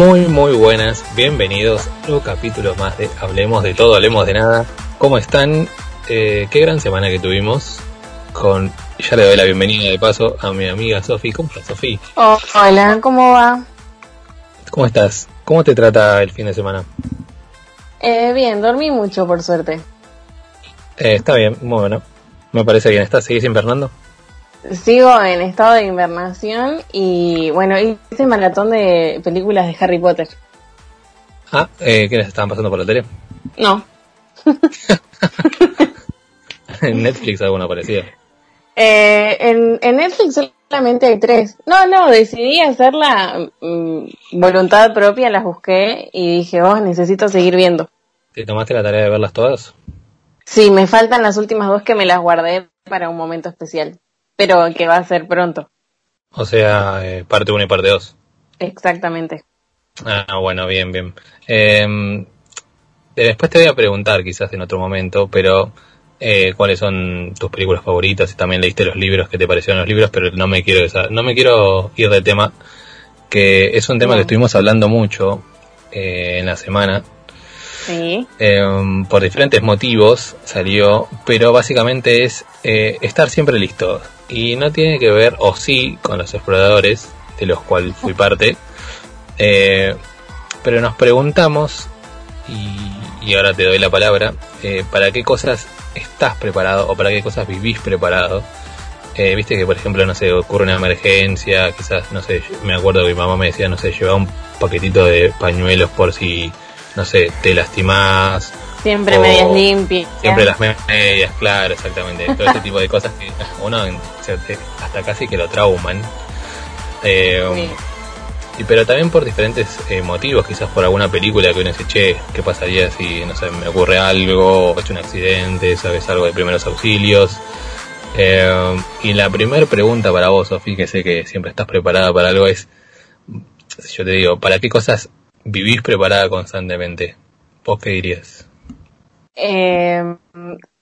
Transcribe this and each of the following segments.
Muy, muy buenas, bienvenidos a un capítulo más de Hablemos de todo, hablemos de nada. ¿Cómo están? Eh, qué gran semana que tuvimos. Con, ya le doy la bienvenida de paso a mi amiga Sofi. ¿Cómo estás, Sofi? Oh, hola, ¿cómo va? ¿Cómo estás? ¿Cómo te trata el fin de semana? Eh, bien, dormí mucho, por suerte. Eh, está bien, muy bueno. Me parece bien. ¿Estás? ¿Seguís invernando? Sigo en estado de invernación y bueno, hice maratón de películas de Harry Potter. Ah, eh, ¿qué les estaban pasando por la tele? No. en Netflix alguna parecida. Eh, en, en Netflix solamente hay tres. No, no, decidí hacerla mm, voluntad propia, las busqué y dije, oh, necesito seguir viendo. ¿Te tomaste la tarea de verlas todas? Sí, me faltan las últimas dos que me las guardé para un momento especial, pero que va a ser pronto. O sea, eh, parte 1 y parte 2. Exactamente. Ah, bueno, bien, bien. Eh, después te voy a preguntar quizás en otro momento, pero eh, cuáles son tus películas favoritas, si también leíste los libros, qué te parecieron los libros, pero no me quiero no me quiero ir de tema, que es un tema que estuvimos hablando mucho eh, en la semana. Sí. Em, por diferentes motivos salió, pero básicamente es eh, estar siempre listo. Y no tiene que ver, o sí, con los exploradores, de los cuales fui parte. pero nos preguntamos, y, ahora te doy la palabra, ¿para qué cosas estás preparado o para qué cosas vivís preparado. Eh, Viste que, por ejemplo, no sé, ocurre una emergencia, quizás, no sé, me acuerdo que mi mamá me decía, no sé, lleva un paquetito de pañuelos por si, no sé, te lastimás. Siempre medias limpias. Siempre las medias, claro, exactamente. Todo ese tipo de cosas que uno hasta casi que lo trauman. Eh, y pero también por diferentes eh, motivos, quizás por alguna película que uno dice, che, ¿qué pasaría si, no sé, me ocurre algo, he hecho un accidente, sabes algo de primeros auxilios? Eh, y la primera pregunta para vos, Sofía, que sé que siempre estás preparada para algo, es, yo te digo, ¿para qué cosas vivís preparada constantemente? ¿Vos qué dirías? Eh,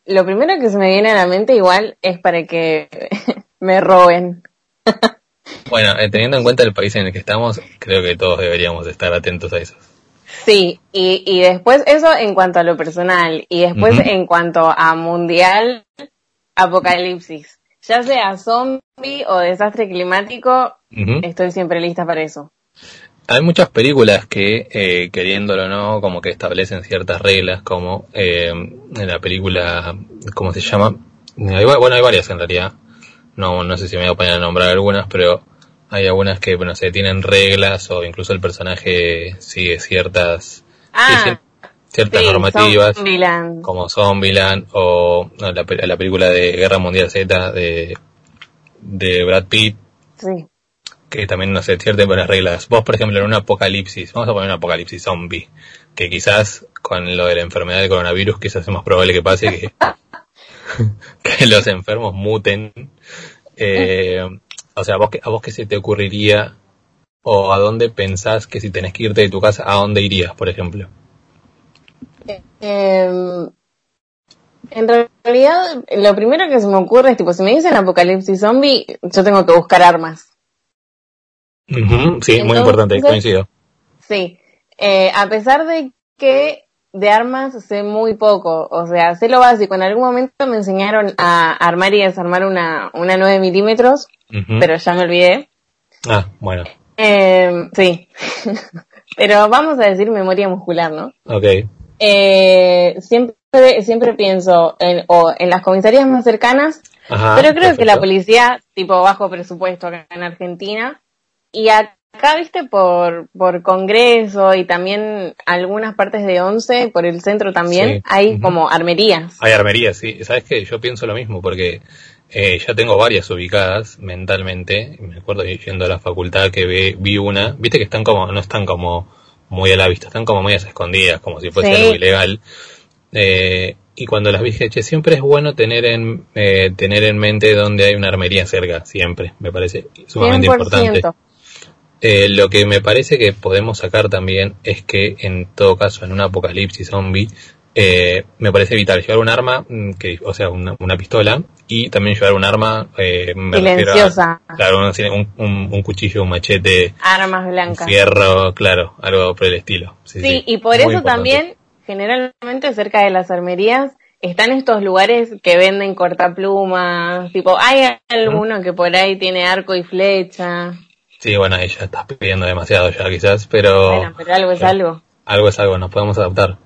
lo primero que se me viene a la mente igual es para que me roben. Bueno, eh, teniendo en cuenta el país en el que estamos, creo que todos deberíamos estar atentos a eso. Sí, y, y después eso en cuanto a lo personal, y después en cuanto a mundial, apocalipsis. Ya sea zombie o desastre climático, estoy siempre lista para eso. Hay muchas películas que, eh, queriéndolo o no, como que establecen ciertas reglas, como eh, en la película, ¿cómo se llama? bueno, hay varias en realidad. No, no sé si me voy a poner a nombrar algunas, pero hay algunas que, no sé, tienen reglas o incluso el personaje sigue ciertas, ah, ciertas normativas, como Zombieland o la, la, película de Guerra Mundial Z de, de Brad Pitt. Sí. Que también, no sé, ciertas buenas reglas. Vos, por ejemplo, en un apocalipsis, vamos a poner un apocalipsis zombie, que quizás con lo de la enfermedad del coronavirus, quizás es más probable que pase que, los enfermos muten. Eh, o sea, ¿a vos, ¿a vos qué se te ocurriría o a dónde pensás que si tenés que irte de tu casa, a dónde irías, por ejemplo? Eh, en realidad, lo primero que se me ocurre es, tipo, si me dicen apocalipsis zombie, yo tengo que buscar armas. Sí, muy importante, coincido. Sí, eh, a pesar de que de armas sé muy poco, o sea, sé lo básico. En algún momento me enseñaron a armar y desarmar una, una 9 milímetros, pero ya me olvidé. Ah, bueno. Eh, sí. pero vamos a decir memoria muscular, ¿no? Ok. Eh, siempre, siempre pienso en, o en las comisarías más cercanas, pero creo que la policía, tipo bajo presupuesto acá en Argentina, y acá, viste, por, por Congreso y también algunas partes de Once, por el centro también, hay como armerías. Hay armerías, sí. ¿Sabes qué? Yo pienso lo mismo, porque eh, ya tengo varias ubicadas mentalmente. Me acuerdo yendo a la facultad que vi, una, viste que están como, no están como muy a la vista, están como muy escondidas, como si fuese algo ilegal. Eh, y cuando las vi che, siempre es bueno tener en, eh, tener en mente donde hay una armería cerca, siempre, me parece sumamente importante. Eh, lo que me parece que podemos sacar también es que en todo caso en un apocalipsis zombie eh, me parece vital llevar un arma, mm, que, o sea, una, pistola, y también llevar un arma, eh, silenciosa. claro, un, un, cuchillo, un machete, armas blancas, fierro, claro, algo por el estilo. Sí, y por eso también, generalmente cerca de las armerías, están estos lugares que venden cortaplumas, tipo, hay alguno que por ahí tiene arco y flecha. Sí, bueno, ahí ya estás pidiendo demasiado ya quizás, pero... Bueno, pero algo es algo. Algo es algo, nos podemos adaptar.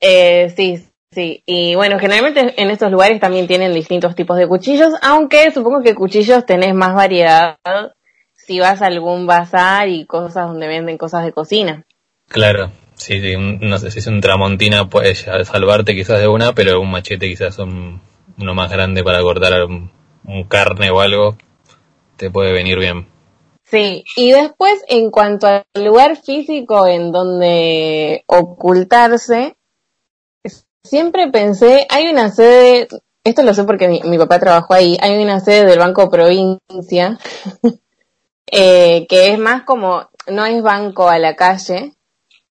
Eh, sí, sí. Y bueno, generalmente en estos lugares también tienen distintos tipos de cuchillos, aunque supongo que cuchillos tenés más variedad si vas a algún bazar y cosas donde venden cosas de cocina. Claro, sí, no sé si es un tramontina puede salvarte quizás de una, pero un machete quizás un, uno más grande para cortar un, carne o algo te puede venir bien. Sí, y después en cuanto al lugar físico en donde ocultarse, siempre pensé, hay una sede, esto lo sé porque mi, papá trabajó ahí, hay una sede del Banco Provincia, eh, que es más como, no es banco a la calle,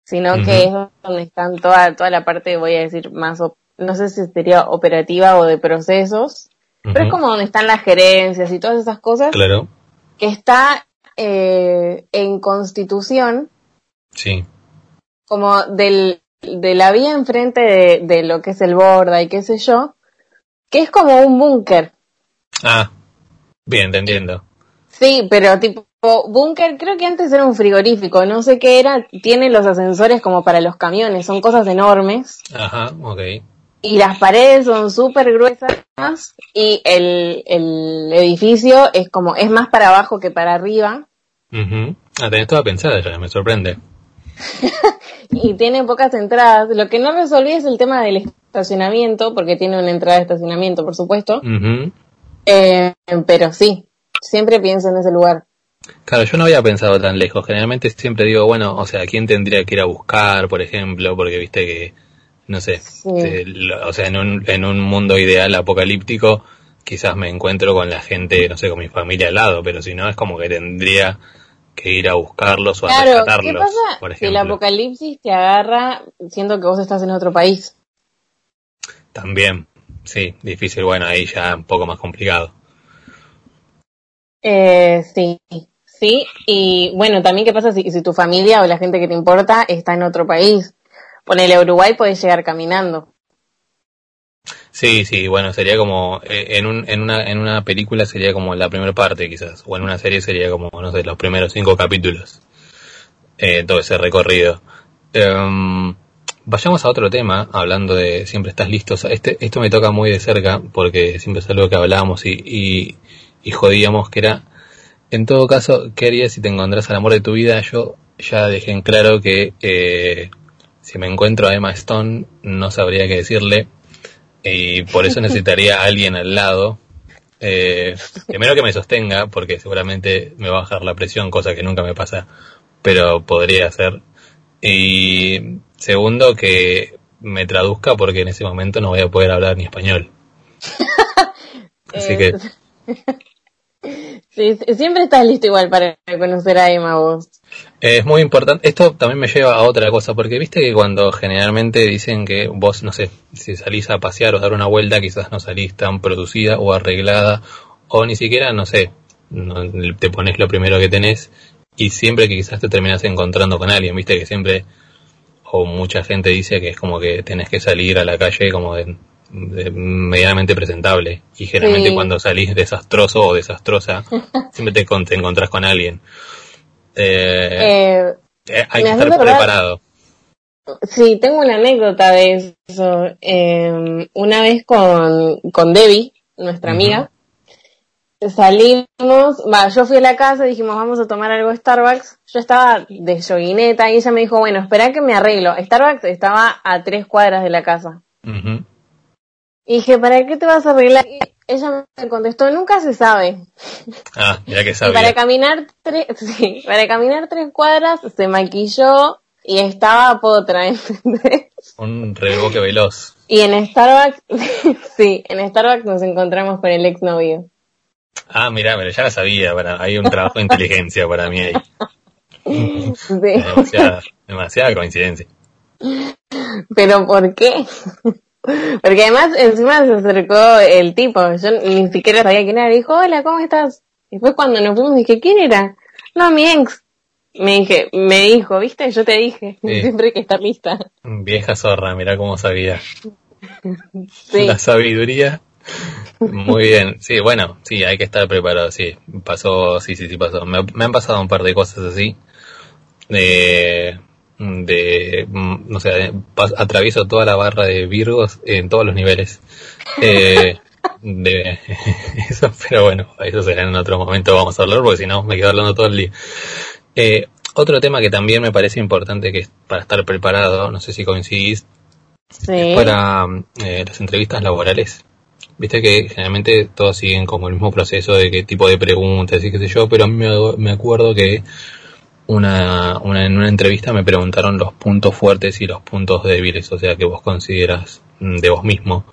sino que es donde están toda, toda la parte, voy a decir, más, no sé si sería operativa o de procesos, pero es como donde están las gerencias y todas esas cosas. Claro. Que está eh, en constitución. Sí. Como del, de la vía enfrente de, de lo que es el borda y qué sé yo, que es como un búnker. Ah, bien, te entiendo. Sí, pero tipo búnker, creo que antes era un frigorífico, no sé qué era, tiene los ascensores como para los camiones, son cosas enormes. Ajá, ok. Y las paredes son súper gruesas y el, el edificio es como, es más para abajo que para arriba. Uh Ah, tenés toda pensada ya, me sorprende. y tiene pocas entradas. Lo que no resolví es el tema del estacionamiento, porque tiene una entrada de estacionamiento, por supuesto. Eh, pero sí, siempre pienso en ese lugar. Claro, yo no había pensado tan lejos. Generalmente siempre digo, bueno, o sea, ¿quién tendría que ir a buscar, por ejemplo? Porque viste que, no sé, o sea, en un, en un mundo ideal apocalíptico, quizás me encuentro con la gente, no sé, con mi familia al lado, pero si no, es como que tendría que ir a buscarlos o a rescatarlos. ¿qué pasa por ejemplo. Si el apocalipsis te agarra siendo que vos estás en otro país? También, sí, difícil, bueno, ahí ya un poco más complicado. Eh, sí, sí, y bueno, también qué pasa si, si tu familia o la gente que te importa está en otro país. Ponele a Uruguay, puedes llegar caminando. Sí, sí, bueno, sería como, eh, en, un, en, una, en una película sería como la primera parte quizás, o en una serie sería como, no sé, los primeros cinco capítulos, eh, todo ese recorrido. Em, vayamos a otro tema, hablando de siempre estás listo. Este, esto me toca muy de cerca, porque siempre es algo que hablábamos y, y, y jodíamos, que era, en todo caso, ¿qué harías si te encontrás al amor de tu vida? Yo ya dejé en claro que eh, si me encuentro a Emma Stone, no sabría qué decirle y por eso necesitaría a alguien al lado. Eh, primero que me sostenga, porque seguramente me va a bajar la presión, cosa que nunca me pasa, pero podría ser. Y segundo, que me traduzca, porque en ese momento no voy a poder hablar ni español. Así que. Sí, siempre estás listo igual para conocer a Emma vos. Es muy importante. Esto también me lleva a otra cosa, porque viste que cuando generalmente dicen que vos, no sé, si salís a pasear o dar una vuelta, quizás no salís tan producida o arreglada, o ni siquiera, no sé, te pones lo primero que tenés y siempre que quizás te terminas encontrando con alguien, viste que siempre, o mucha gente dice que es como que tenés que salir a la calle como de, medianamente presentable y generalmente cuando salís desastroso o desastrosa, siempre te, te encontrás con alguien. Eh, eh, hay que estar preparado. Sí, tengo una anécdota de eso. Em, una vez con, con Debbie, nuestra amiga, salimos, va, yo fui a la casa y dijimos vamos a tomar algo de Starbucks. Yo estaba de yoguineta y ella me dijo, bueno, espera que me arreglo. Starbucks estaba a tres cuadras de la casa. Y dije, ¿para qué te vas a arreglar? Ella me contestó, nunca se sabe. Ah, ya que sabía. para caminar tres, sí, para caminar tres cuadras se maquilló y estaba potra, ¿entendés? Un reboque veloz. Y en Starbucks, sí, en Starbucks nos encontramos con el exnovio. Ah, mira, pero ya la sabía, para, hay un trabajo de inteligencia para mí ahí. Sí. Demasiada, demasiada coincidencia. ¿Pero por qué? Porque además encima se acercó el tipo, yo ni siquiera sabía quién era, dijo, hola, ¿cómo estás? Y después cuando nos fuimos dije, ¿quién era? No, mi ex. Me dije, me dijo, viste, yo te dije, siempre hay que estar lista. Vieja zorra, mira cómo sabía. La sabiduría. Muy bien, sí, bueno, sí, hay que estar preparado, sí, pasó, sí, sí, sí pasó. Me, me han pasado un par de cosas así, de, de no sé, atravieso toda la barra de Virgos en todos los niveles. Eh, de eso, pero bueno, eso será en otro momento, vamos a hablar, porque si no me quedo hablando todo el día. Eh, otro tema que también me parece importante que es para estar preparado, no sé si coincidís, es para eh, las entrevistas laborales. Viste que generalmente todos siguen como el mismo proceso de qué tipo de preguntas y qué sé yo, pero a mí me, acuerdo que una, una, en una entrevista me preguntaron los puntos fuertes y los puntos débiles, o sea, que vos consideras mm, de vos mismo.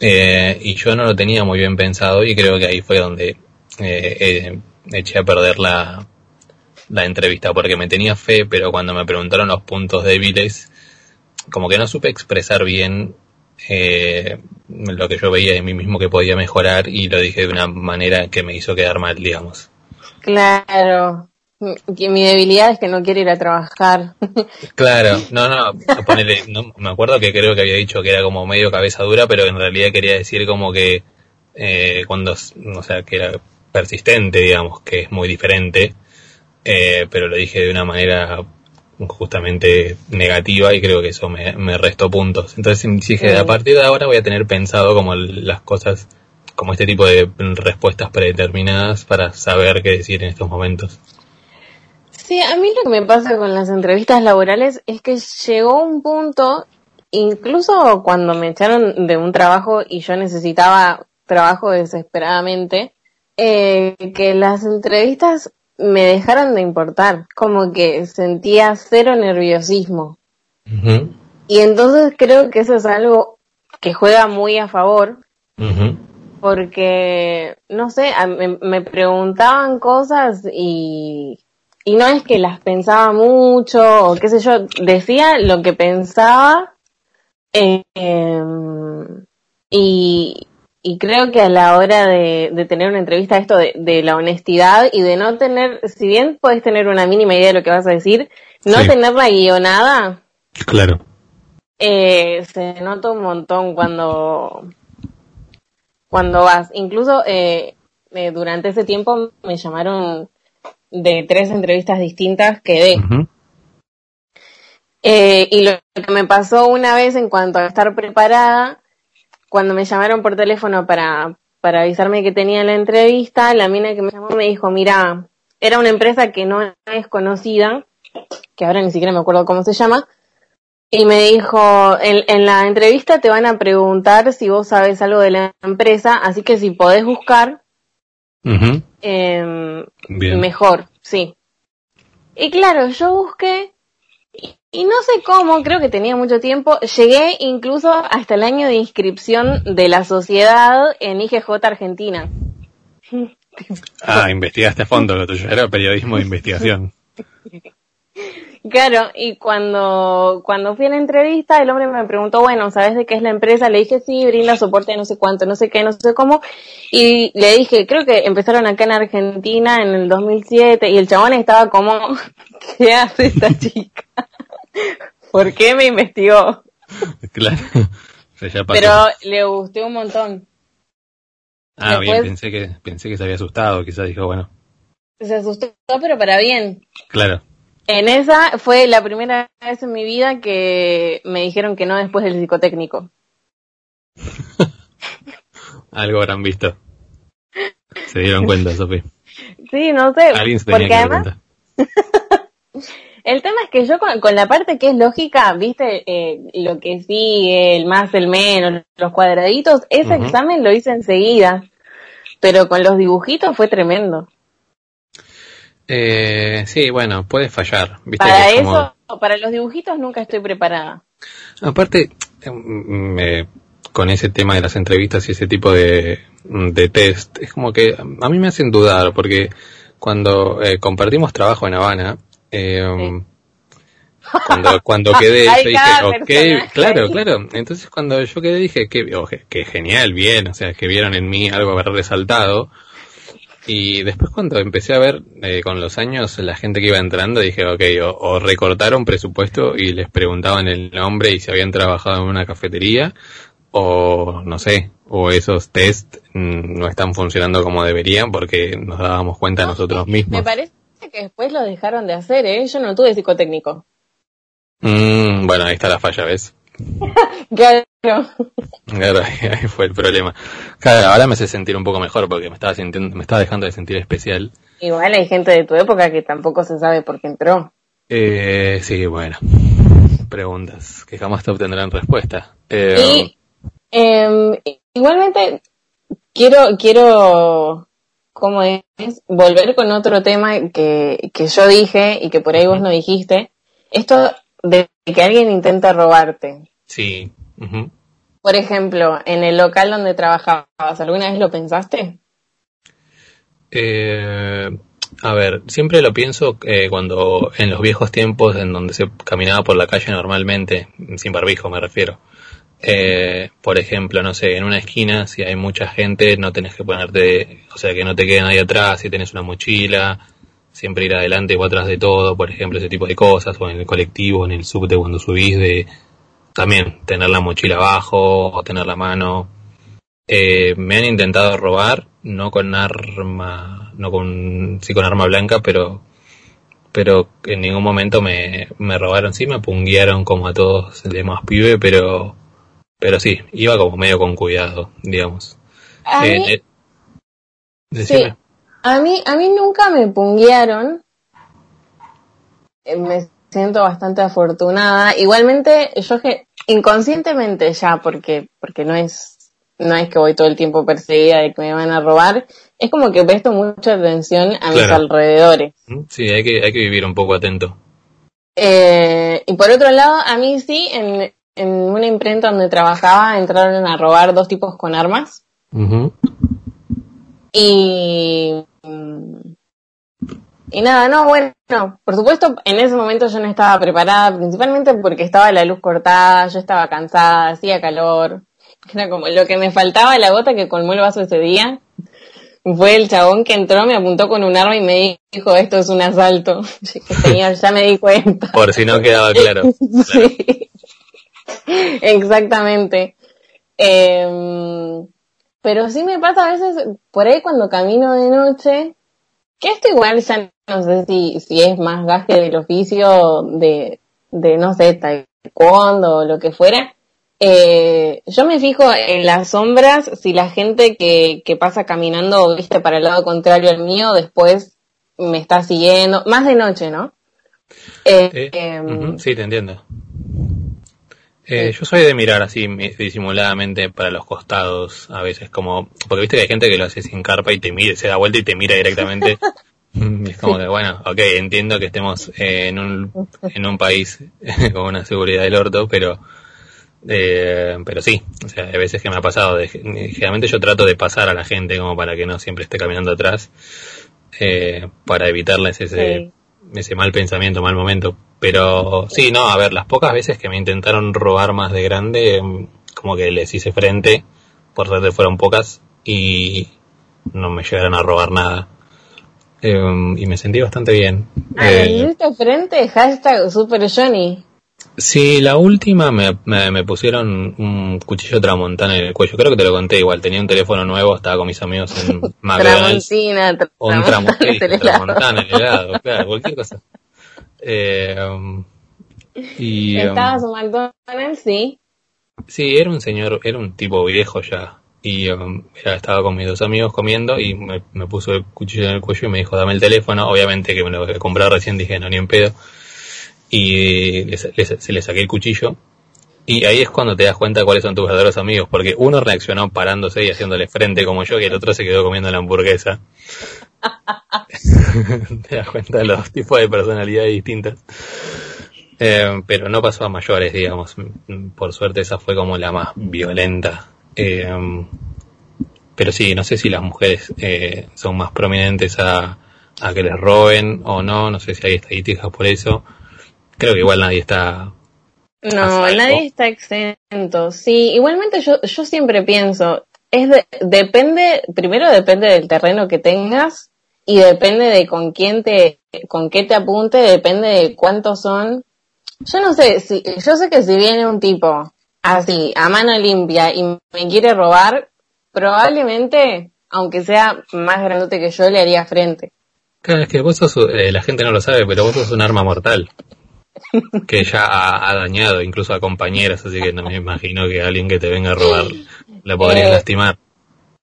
Eh, y yo no lo tenía muy bien pensado y creo que ahí fue donde eh, eché a perder la, la entrevista porque me tenía fe, pero cuando me preguntaron los puntos débiles, como que no supe expresar bien eh, lo que yo veía de mí mismo que podía mejorar y lo dije de una manera que me hizo quedar mal, digamos. Claro, que mi debilidad es que no quiero ir a trabajar. Claro, no, no, ponele, no, me acuerdo que creo que había dicho que era como medio cabeza dura, pero en realidad quería decir como que eh, cuando, o sea, que era persistente, digamos, que es muy diferente, eh, pero lo dije de una manera justamente negativa y creo que eso me, me restó puntos. Entonces dije, a partir de ahora voy a tener pensado como las cosas, como este tipo de respuestas predeterminadas para saber qué decir en estos momentos. Sí, a mí lo que me pasa con las entrevistas laborales es que llegó un punto, incluso cuando me echaron de un trabajo y yo necesitaba trabajo desesperadamente, eh, que las entrevistas me dejaron de importar, como que sentía cero nerviosismo. Y entonces creo que eso es algo que juega muy a favor, porque, no sé, me, preguntaban cosas y, y no es que las pensaba mucho o qué sé yo, decía lo que pensaba eh, y, y creo que a la hora de, tener una entrevista, esto de, la honestidad y de no tener, si bien puedes tener una mínima idea de lo que vas a decir, no tener la guionada. Claro. Eh, se nota un montón cuando, cuando vas. Incluso eh, eh, durante ese tiempo me llamaron de tres entrevistas distintas que de. y lo que me pasó una vez en cuanto a estar preparada cuando me llamaron por teléfono para, para avisarme que tenía la entrevista, la mina que me llamó me dijo, mira, era una empresa que no es conocida, que ahora ni siquiera me acuerdo cómo se llama, y me dijo, en, en la entrevista te van a preguntar si vos sabes algo de la empresa, así que si podés buscar, eh, mejor, sí. Y claro, yo busqué y no sé cómo, creo que tenía mucho tiempo, llegué incluso hasta el año de inscripción de la sociedad en IGJ Argentina. Ah, investigaste a fondo lo tuyo, era periodismo de investigación. Claro, y cuando, cuando fui a la entrevista, el hombre me preguntó, bueno, ¿sabes de qué es la empresa? Le dije, sí, brinda soporte no sé cuánto, no sé qué, no sé cómo. Y le dije, creo que empezaron acá en Argentina en el 2007, y el chabón estaba como, ¿qué hace esta chica? ¿Por qué me investigó? Claro. Pero le gusté un montón. Ah, bien, pensé que, pensé que se había asustado, quizás dijo, bueno. Se asustó, pero para bien. Claro. En esa fue la primera vez en mi vida que me dijeron que no después del psicotécnico. Algo habrán visto. Se dieron cuenta, Sofi. Sí, no sé. porque además... El tema es que yo con, la parte que es lógica, viste, eh, lo que sigue, el más, el menos, los cuadraditos, ese examen lo hice enseguida, pero con los dibujitos fue tremendo. Eh, sí, bueno, puede fallar. ¿viste? Para eso, para los dibujitos nunca estoy preparada. Aparte, me, con ese tema de las entrevistas y ese tipo de, de test, es como que a mí me hacen dudar, porque cuando eh, compartimos trabajo en Habana, eh, Cuando, cuando quedé, yo dije, ok, claro, claro. Entonces cuando yo quedé dije, que, oh, que genial, bien, o sea, que vieron en mí algo haber resaltado. Y después cuando empecé a ver eh, con los años la gente que iba entrando, dije, ok, o, recortaron presupuesto y les preguntaban el nombre y si habían trabajado en una cafetería, o no sé, o esos test mm, no están funcionando como deberían porque nos dábamos cuenta nosotros mismos. Me parece que después lo dejaron de hacer, ¿eh? Yo no tuve psicotécnico. Mm, bueno, ahí está la falla, ¿ves? claro. Claro, ahí, fue el problema. Claro, ahora me hace sentir un poco mejor porque me estaba sintiendo, me estaba dejando de sentir especial. Igual hay gente de tu época que tampoco se sabe por qué entró. Eh, sí, bueno. Preguntas que jamás te obtendrán respuesta. Eh, em, igualmente, quiero, quiero, ¿cómo es? Volver con otro tema que, que yo dije y que por ahí vos no dijiste. Esto de que alguien intenta robarte. Sí. Por ejemplo, en el local donde trabajabas, ¿alguna vez lo pensaste? Eh, a ver, siempre lo pienso eh, cuando en los viejos tiempos en donde se caminaba por la calle normalmente, sin barbijo me refiero. Eh, por ejemplo, no sé, en una esquina, si hay mucha gente, no tenés que ponerte, o sea, que no te quede nadie atrás, si tenés una mochila, siempre ir adelante o atrás de todo, por ejemplo, ese tipo de cosas, o en el colectivo, en el subte cuando subís, de también tener la mochila abajo o tener la mano. Eh, me han intentado robar, no con arma, no con, sí con arma blanca, pero, pero en ningún momento me, me robaron, sí me punguearon como a todos el demás pibe, pero, pero sí, iba como medio con cuidado, digamos. Eh, eh, a mí, a mí nunca me punguearon. Eh, me siento bastante afortunada. Igualmente, yo que inconscientemente ya, porque, porque no es, no es que voy todo el tiempo perseguida de que me van a robar, es como que presto mucha atención a mis alrededores. Sí, hay que, hay que vivir un poco atento. Eh, y por otro lado, a mí sí, en, en una imprenta donde trabajaba entraron a robar dos tipos con armas. Y y nada, no, bueno, por supuesto, en ese momento yo no estaba preparada, principalmente porque estaba la luz cortada, yo estaba cansada, hacía calor. Era como lo que me faltaba, la gota que colmó el vaso ese día. Fue el chabón que entró, me apuntó con un arma y me dijo, esto es un asalto. Señor, ya me di cuenta. Por si no quedaba claro. sí. Exactamente. Em, pero sí me pasa a veces, por ahí cuando camino de noche, que esto igual ya no sé si, si es más gaje del oficio de, de no sé, taekwondo o lo que fuera. Eh, yo me fijo en las sombras si la gente que, que pasa caminando viste para el lado contrario al mío después me está siguiendo, más de noche, ¿no? Eh, em, sí, te entiendo. Eh, yo soy de mirar así disimuladamente para los costados, a veces como, porque viste que hay gente que lo hace sin carpa y te mira, se da vuelta y te mira directamente. y es como que, bueno, ok, entiendo que estemos eh, en, un, en un país con una seguridad del orto, pero, eh, pero sí, o sea, hay veces que me ha pasado, de, generalmente yo trato de pasar a la gente como para que no siempre esté caminando atrás, para evitarles ese, ese mal pensamiento, mal momento. Pero sí, no, a ver, las pocas veces que me intentaron robar más de grande, mm, como que les hice frente, por suerte fueron pocas, y no me llegaron a robar nada. Em, y me sentí bastante bien. Ah, eh, frente? Hashtag Super Johnny. Sí, la última me, me, pusieron un cuchillo tramontana en el cuello. Creo que te lo conté igual. Tenía un teléfono nuevo, estaba con mis amigos en McDonald's. Tramontina, un tramontana, helado, claro, cualquier cosa. Eh, um, y, um, ¿Estabas en McDonald's? Sí. Sí, era un señor, era un tipo viejo ya. Y um, estaba con mis dos amigos comiendo y me, puso el cuchillo en el cuello y me dijo, dame el teléfono. Obviamente que me lo a comprar recién, dije, no, ni en pedo. Y se le saqué el cuchillo. Y ahí es cuando te das cuenta cuáles son tus verdaderos amigos, porque uno reaccionó parándose y haciéndole frente como yo, y el otro se quedó comiendo la hamburguesa. te das cuenta de los tipos de personalidades distintas. Eh, pero no pasó a mayores, digamos. Por suerte esa fue como la más violenta. Eh, pero sí, no sé si las mujeres eh, son más prominentes a, a que les roben o no, no sé si hay estadísticas por eso. Creo que igual nadie está... No, nadie está exento. Sí, igualmente yo, yo siempre pienso, es depende, primero depende del terreno que tengas y depende de con quién te, con qué te apunte, depende de cuántos son. Yo no sé, si, yo sé que si viene un tipo así, a mano limpia y me quiere robar, probablemente, aunque sea más grandote que yo, le haría frente. Claro, es que vos sos, eh, la gente no lo sabe, pero vos sos un arma mortal. Que ya ha, dañado incluso a compañeras, así que no me imagino que alguien que te venga a robar le podría eh, lastimar.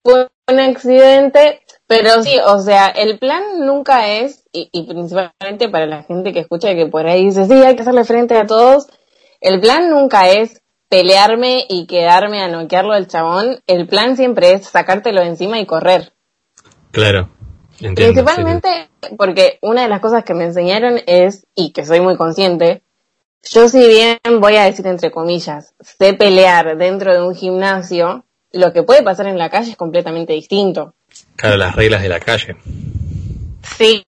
Fue un accidente, pero sí, o sea, el plan nunca es, y, y, principalmente para la gente que escucha que por ahí dice, sí, hay que hacerle frente a todos, el plan nunca es pelearme y quedarme a noquearlo al chabón, el plan siempre es sacártelo de encima y correr. Claro. Principalmente porque una de las cosas que me enseñaron es, y que soy muy consciente, yo si bien voy a decir entre comillas, sé pelear dentro de un gimnasio, lo que puede pasar en la calle es completamente distinto. Claro, las reglas de la calle. Sí,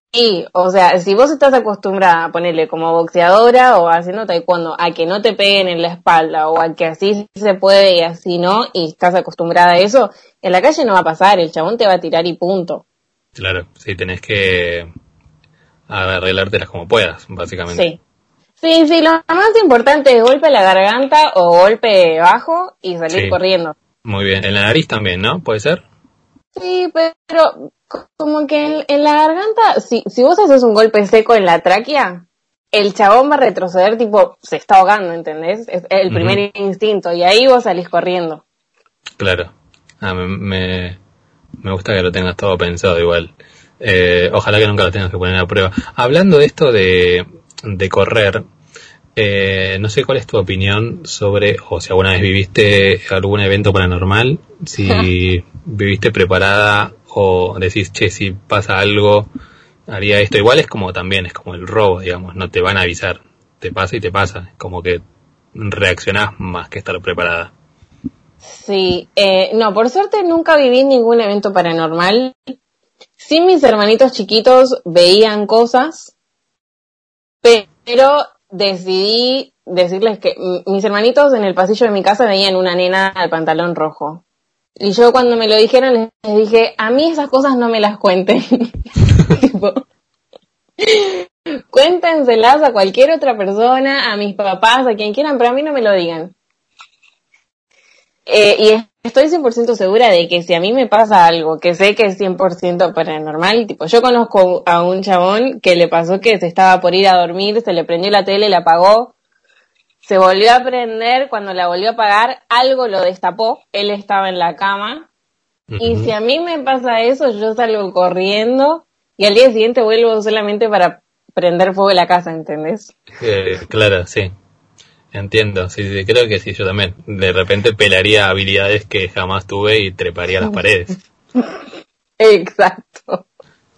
o sea, si vos estás acostumbrada a ponerle como boxeadora o haciendo taekwondo a que no te peguen en la espalda o a que así se puede y así no, y estás acostumbrada a eso, en la calle no va a pasar, el chabón te va a tirar y punto. Claro, sí, tenés que arreglártelas como puedas, básicamente. Sí. Sí, sí, lo más importante es golpe a la garganta o golpe bajo y salir corriendo. Muy bien, en la nariz también, ¿no? ¿Puede ser? Sí, pero como que en, la garganta, si, si vos haces un golpe seco en la tráquea, el chabón va a retroceder tipo, se está ahogando, ¿entendés? Es el primer instinto y ahí vos salís corriendo. Claro. Ah, me, me gusta que lo tengas todo pensado igual. Eh, ojalá que nunca lo tengas que poner a prueba. Hablando de esto de, de correr, eh, no sé cuál es tu opinión sobre, o si alguna vez viviste algún evento paranormal, si viviste preparada o decís, che, si pasa algo, haría esto. Igual es como también, es como el robo, digamos, no te van a avisar, te pasa y te pasa, como que reaccionás más que estar preparada. Sí, eh, no, por suerte nunca viví ningún evento paranormal. Sí, mis hermanitos chiquitos veían cosas, pero decidí decirles que mis hermanitos en el pasillo de mi casa veían una nena al pantalón rojo. Y yo cuando me lo dijeron les dije, a mí esas cosas no me las cuenten. cuéntenselas a cualquier otra persona, a mis papás, a quien quieran, pero a mí no me lo digan. Eh, y estoy 100% segura de que si a mí me pasa algo que sé que es 100% paranormal, tipo, yo conozco a un chabón que le pasó que se estaba por ir a dormir, se le prendió la tele, la apagó, se volvió a prender, cuando la volvió a apagar, algo lo destapó, él estaba en la cama, y si a mí me pasa eso, yo salgo corriendo y al día siguiente vuelvo solamente para prender fuego en la casa, ¿entendés? Eh, claro, sí. Entiendo, sí, sí, creo que sí, yo también. De repente pelaría habilidades que jamás tuve y treparía las paredes. Exacto.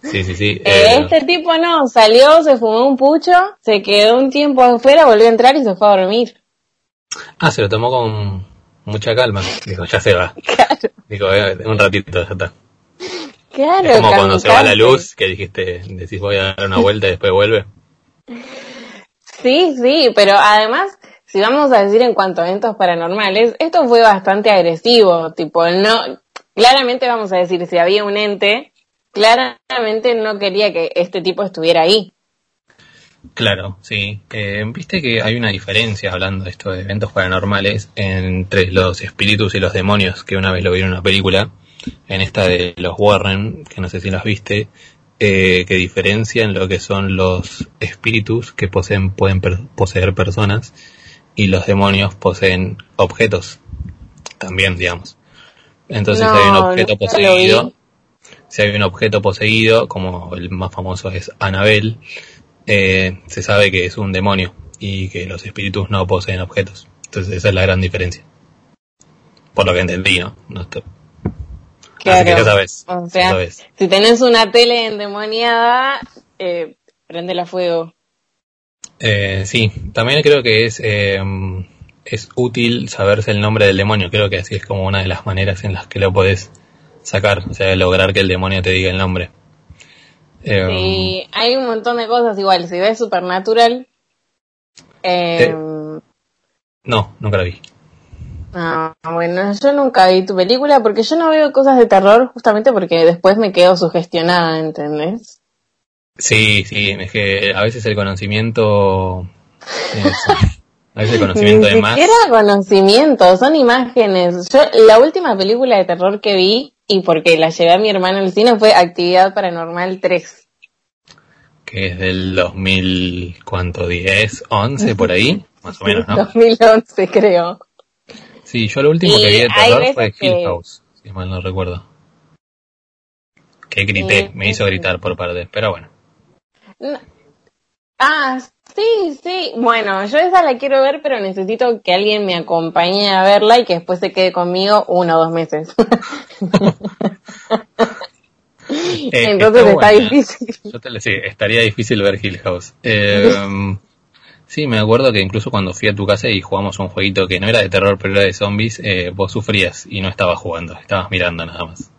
Sí, sí, sí. Eh, eh, este tipo no, salió, se fumó un pucho, se quedó un tiempo afuera, volvió a entrar y se fue a dormir. Ah, se lo tomó con mucha calma. Dijo, ya se va. Claro. Dijo, eh, un ratito, ya está. Claro. Es como cuando se va la luz, que dijiste, decís voy a dar una vuelta y después vuelve. Sí, sí, pero además si vamos a decir en cuanto a eventos paranormales, esto fue bastante agresivo, tipo, no, claramente vamos a decir, si había un ente, claramente no quería que este tipo estuviera ahí. Claro, sí. Eh, Viste que hay una diferencia, hablando de esto de eventos paranormales, entre los espíritus y los demonios, que una vez lo vi en una película, en esta de los Warren, que no sé si las viste, eh, que diferencian lo que son los espíritus que poseen, pueden poseer personas y los demonios poseen objetos también, digamos. Entonces si hay un objeto poseído, si hay un objeto poseído, como el más famoso es Anabel, eh, se sabe que es un demonio y que los espíritus no poseen objetos. Entonces esa es la gran diferencia. Por lo que entendí, ¿no? no Claro. Así que ya sabes, o sea, si tenés una tele endemoniada, eh, prendela fuego. Eh, sí, también creo que es, eh, es útil saberse el nombre del demonio. Creo que así es como una de las maneras en las que lo podés sacar, o sea, lograr que el demonio te diga el nombre. Eh, sí, hay un montón de cosas igual. Si ves Supernatural, Eh, no, nunca la vi. Ah, bueno, yo nunca vi tu película porque yo no veo cosas de terror justamente porque después me quedo sugestionada, ¿entendés? Sí, sí, es que a veces el conocimiento... a veces el conocimiento Ni más... siquiera conocimiento, son imágenes. Yo, la última película de terror que vi, y porque la llevé a mi hermano al cine, fue Actividad Paranormal 3. Que es del 2000, ¿cuánto? ¿10? ¿11 por ahí? Más o menos, ¿no? 2011 creo. Sí, yo lo último que vi de terror fue Hill House, si mal no recuerdo. Que grité, me hizo gritar por parte, pero bueno. Ah, sí, sí. Bueno, yo esa la quiero ver, pero necesito que alguien me acompañe a verla y que después se quede conmigo uno o dos meses. Eh, Entonces está, difícil. Yo te sí, estaría difícil ver Hill House. Eh, Sí, me acuerdo que incluso cuando fui a tu casa y jugamos un jueguito que no era de terror, pero era de zombies, eh, vos sufrías y no estabas jugando, estabas mirando nada más.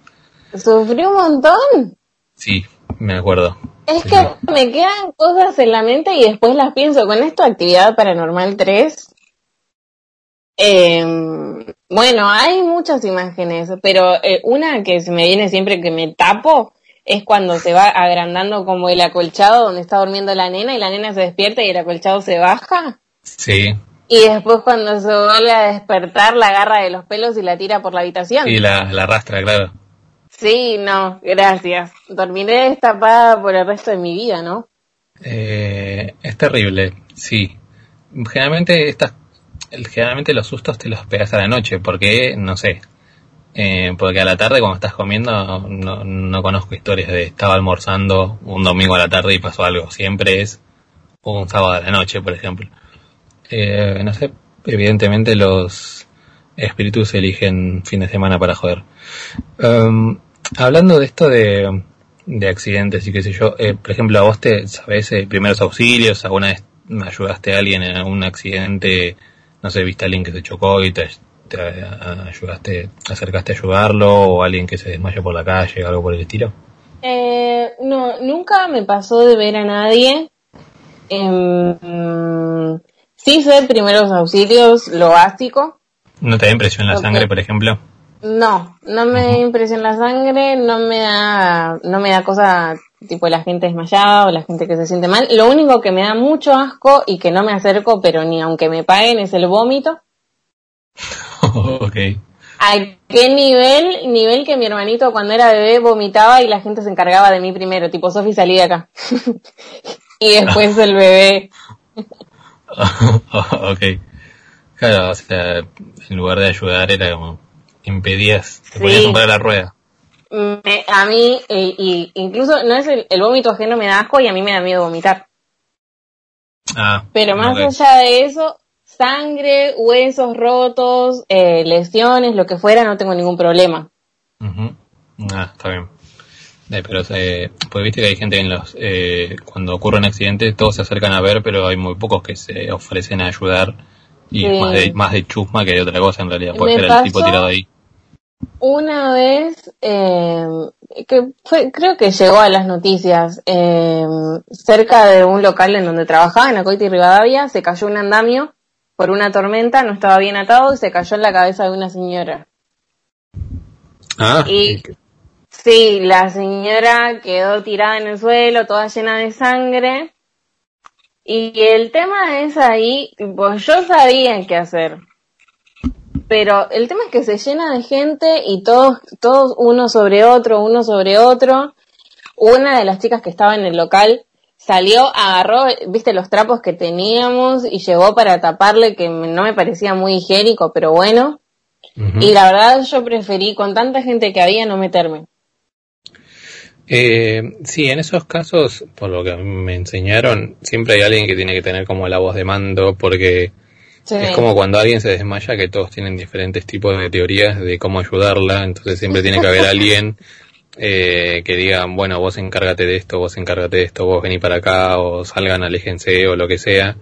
¿Sufrí un montón? Sí, me acuerdo. Es que me quedan cosas en la mente y después las pienso. Con esto, Actividad Paranormal 3, em, bueno, hay muchas imágenes, pero eh, una que se me viene siempre que me tapo es cuando se va agrandando como el acolchado donde está durmiendo la nena y la nena se despierta y el acolchado se baja. Sí. Y después cuando se vuelve a despertar la agarra de los pelos y la tira por la habitación. Y la, la arrastra, claro. Sí, no, gracias. Dormiré destapada por el resto de mi vida, ¿no? Eh, es terrible, sí. Generalmente estas, generalmente los sustos te los pegas a la noche, porque, no sé, eh, porque a la tarde cuando estás comiendo no, no, conozco historias de estaba almorzando un domingo a la tarde y pasó algo. Siempre es un sábado a la noche, por ejemplo. Eh, no sé, evidentemente los espíritus eligen fin de semana para joder. Um, hablando de esto de, de accidentes y qué sé yo, eh, por ejemplo, a vos te sabes eh, primeros auxilios, alguna vez ayudaste a alguien en algún accidente, no sé, viste a alguien que se chocó y te te ayudaste, acercaste a ayudarlo o alguien que se desmaya por la calle, algo por el estilo? Eh, no, nunca me pasó de ver a nadie. Eh, sí sé primeros auxilios, lo básico. ¿No te da impresión la sangre, por ejemplo? No, no me da impresión la sangre, no me da, no me da cosa tipo la gente desmayada o la gente que se siente mal. Lo único que me da mucho asco y que no me acerco, pero ni aunque me paguen, es el vómito. ok. ¿A qué nivel? Nivel que mi hermanito cuando era bebé vomitaba y la gente se encargaba de mí primero, tipo Sofi salí de acá. y después el bebé. ok. Claro, o sea, en lugar de ayudar era como impedías, te ponías a la rueda. a mí, y incluso no es el, vómito ajeno me da asco y a mí me da miedo vomitar. Ah, Pero más allá de eso, sangre, huesos rotos, eh, lesiones, lo que fuera, no tengo ningún problema. Ah, está bien. Eh, pero, eh, pues viste que hay gente en los, eh, cuando ocurre un accidente, todos se acercan a ver, pero hay muy pocos que se ofrecen a ayudar. Y es más de, más de chusma que de otra cosa en realidad, puede ser el tipo tirado ahí. Una vez, eh, que fue, creo que llegó a las noticias, eh, cerca de un local en donde trabajaba, en Acoite y Rivadavia, se cayó un andamio por una tormenta, no estaba bien atado y se cayó en la cabeza de una señora. Ah, y sí, la señora quedó tirada en el suelo, toda llena de sangre. Y el tema es ahí, pues yo sabía qué hacer. Pero el tema es que se llena de gente y todos, todos uno sobre otro, uno sobre otro. Una de las chicas que estaba en el local salió, agarró, viste, los trapos que teníamos y llegó para taparle, que no me parecía muy higiénico, pero bueno. Y la verdad yo preferí, con tanta gente que había, no meterme. Eh, sí, en esos casos, por lo que me enseñaron, siempre hay alguien que tiene que tener como la voz de mando, porque es como cuando alguien se desmaya, que todos tienen diferentes tipos de teorías de cómo ayudarla, entonces siempre tiene que haber alguien eh, que digan, bueno, vos encárgate de esto, vos encárgate de esto, vos vení para acá, o salgan, aléjense, o lo que sea.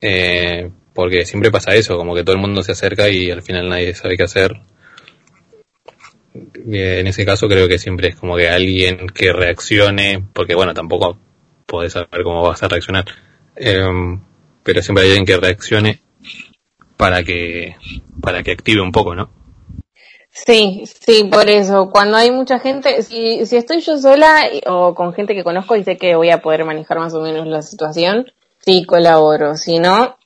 Eh, porque siempre pasa eso, como que todo el mundo se acerca y al final nadie sabe qué hacer. En ese caso creo que siempre es como que alguien que reaccione, porque bueno, tampoco podés saber cómo vas a reaccionar. Eh, pero siempre hay alguien que reaccione para que, para que active un poco, ¿no? Sí, sí, por eso. Cuando hay mucha gente, si, si estoy yo sola o con gente que conozco y sé que voy a poder manejar más o menos la situación, sí colaboro. Si no,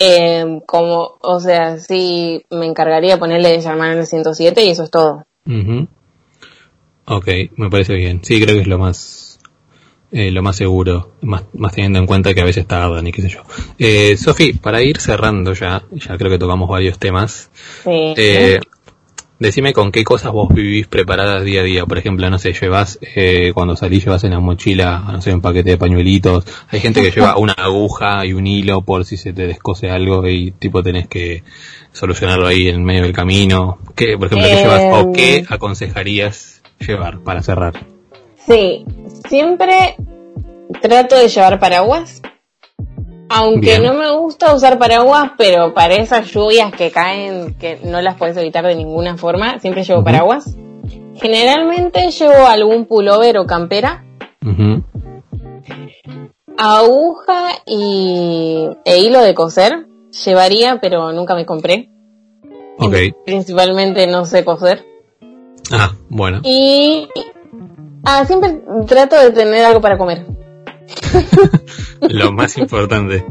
eh, como, o sea, sí me encargaría de ponerle de llamar al 107 y eso es todo. Ok, me parece bien. Sí, creo que es lo más eh, lo más seguro, más, más teniendo en cuenta que a veces tardan y qué sé yo. Eh, Sofi, para ir cerrando ya, ya creo que tocamos varios temas. Sí. Eh, Decime con qué cosas vos vivís preparadas día a día. Por ejemplo, no sé, llevas, eh, cuando salís llevas en la mochila, no sé, un paquete de pañuelitos. Hay gente que lleva una aguja y un hilo por si se te descose algo y tipo tenés que solucionarlo ahí en medio del camino. ¿Qué, por ejemplo, qué llevas o qué em. aconsejarías llevar para cerrar? Sí, siempre trato de llevar paraguas aunque no me gusta usar paraguas, pero para esas lluvias que caen, que no las puedes evitar de ninguna forma, siempre llevo paraguas. Generalmente llevo algún pullover o campera. Aguja y e hilo de coser llevaría, pero nunca me compré. Ok. Principalmente no sé coser. Ah, bueno. Y ah, siempre trato de tener algo para comer. Lo más importante.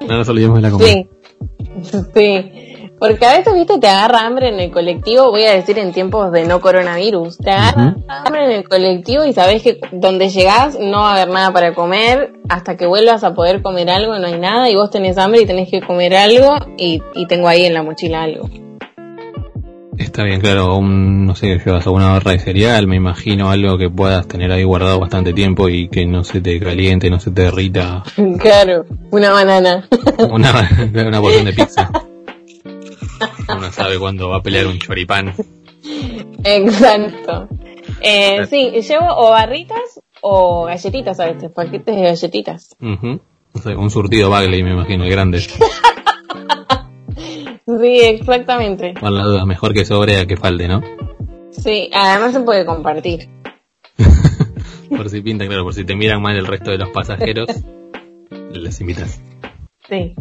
No nos olvidemos de la comida. Sí. Sí. Porque a veces, viste, te agarra hambre en el colectivo, voy a decir en tiempos de no coronavirus, te agarra hambre en el colectivo y sabes que donde llegás no va a haber nada para comer, hasta que vuelvas a poder comer algo no hay nada y vos tenés hambre y tenés que comer algo y, y tengo ahí en la mochila algo. Está bien, claro, un, no sé, llevas alguna barra de cereal, me imagino algo que puedas tener ahí guardado bastante tiempo y que no se te caliente, no se te derrita. Claro, una banana. Una, una porción de pizza. Uno sabe cuándo va a pelear un choripán. Exacto. Eh, sí, llevo o barritas o galletitas a veces, paquetes de galletitas. un surtido Bagley, me imagino, grande. Sí, exactamente. Por la duda, mejor que sobre a que falte, ¿no? Sí, además se puede compartir. por si pinta, claro, por si te miran mal el resto de los pasajeros, les invitas. Sí.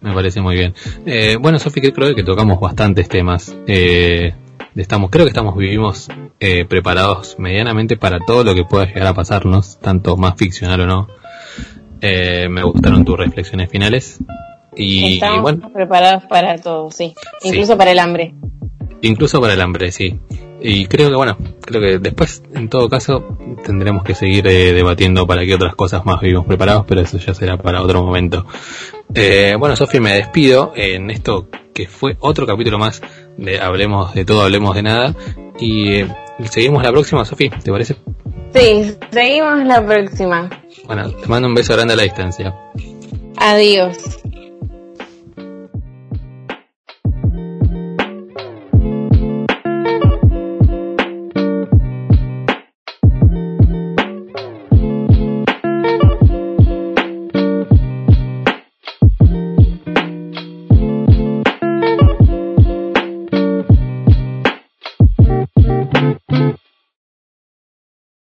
Me parece muy bien. Eh, bueno, Sofi, creo que tocamos bastantes temas. Eh, estamos, creo que estamos vivimos eh, preparados medianamente para todo lo que pueda llegar a pasarnos, tanto más ficcional o no. Eh, me gustaron tus reflexiones finales. Y, Estamos bueno, preparados para todo, sí. Incluso para el hambre. Incluso para el hambre, sí. Y creo que, bueno, creo que después, en todo caso, tendremos que seguir eh, debatiendo para qué otras cosas más vivimos preparados, pero eso ya será para otro momento. Eh, bueno, Sofía, me despido en esto que fue otro capítulo más de Hablemos de todo, Hablemos de nada. Y eh, seguimos la próxima, Sofía, ¿te parece? Sí, seguimos la próxima. Bueno, te mando un beso grande a la distancia. Adiós.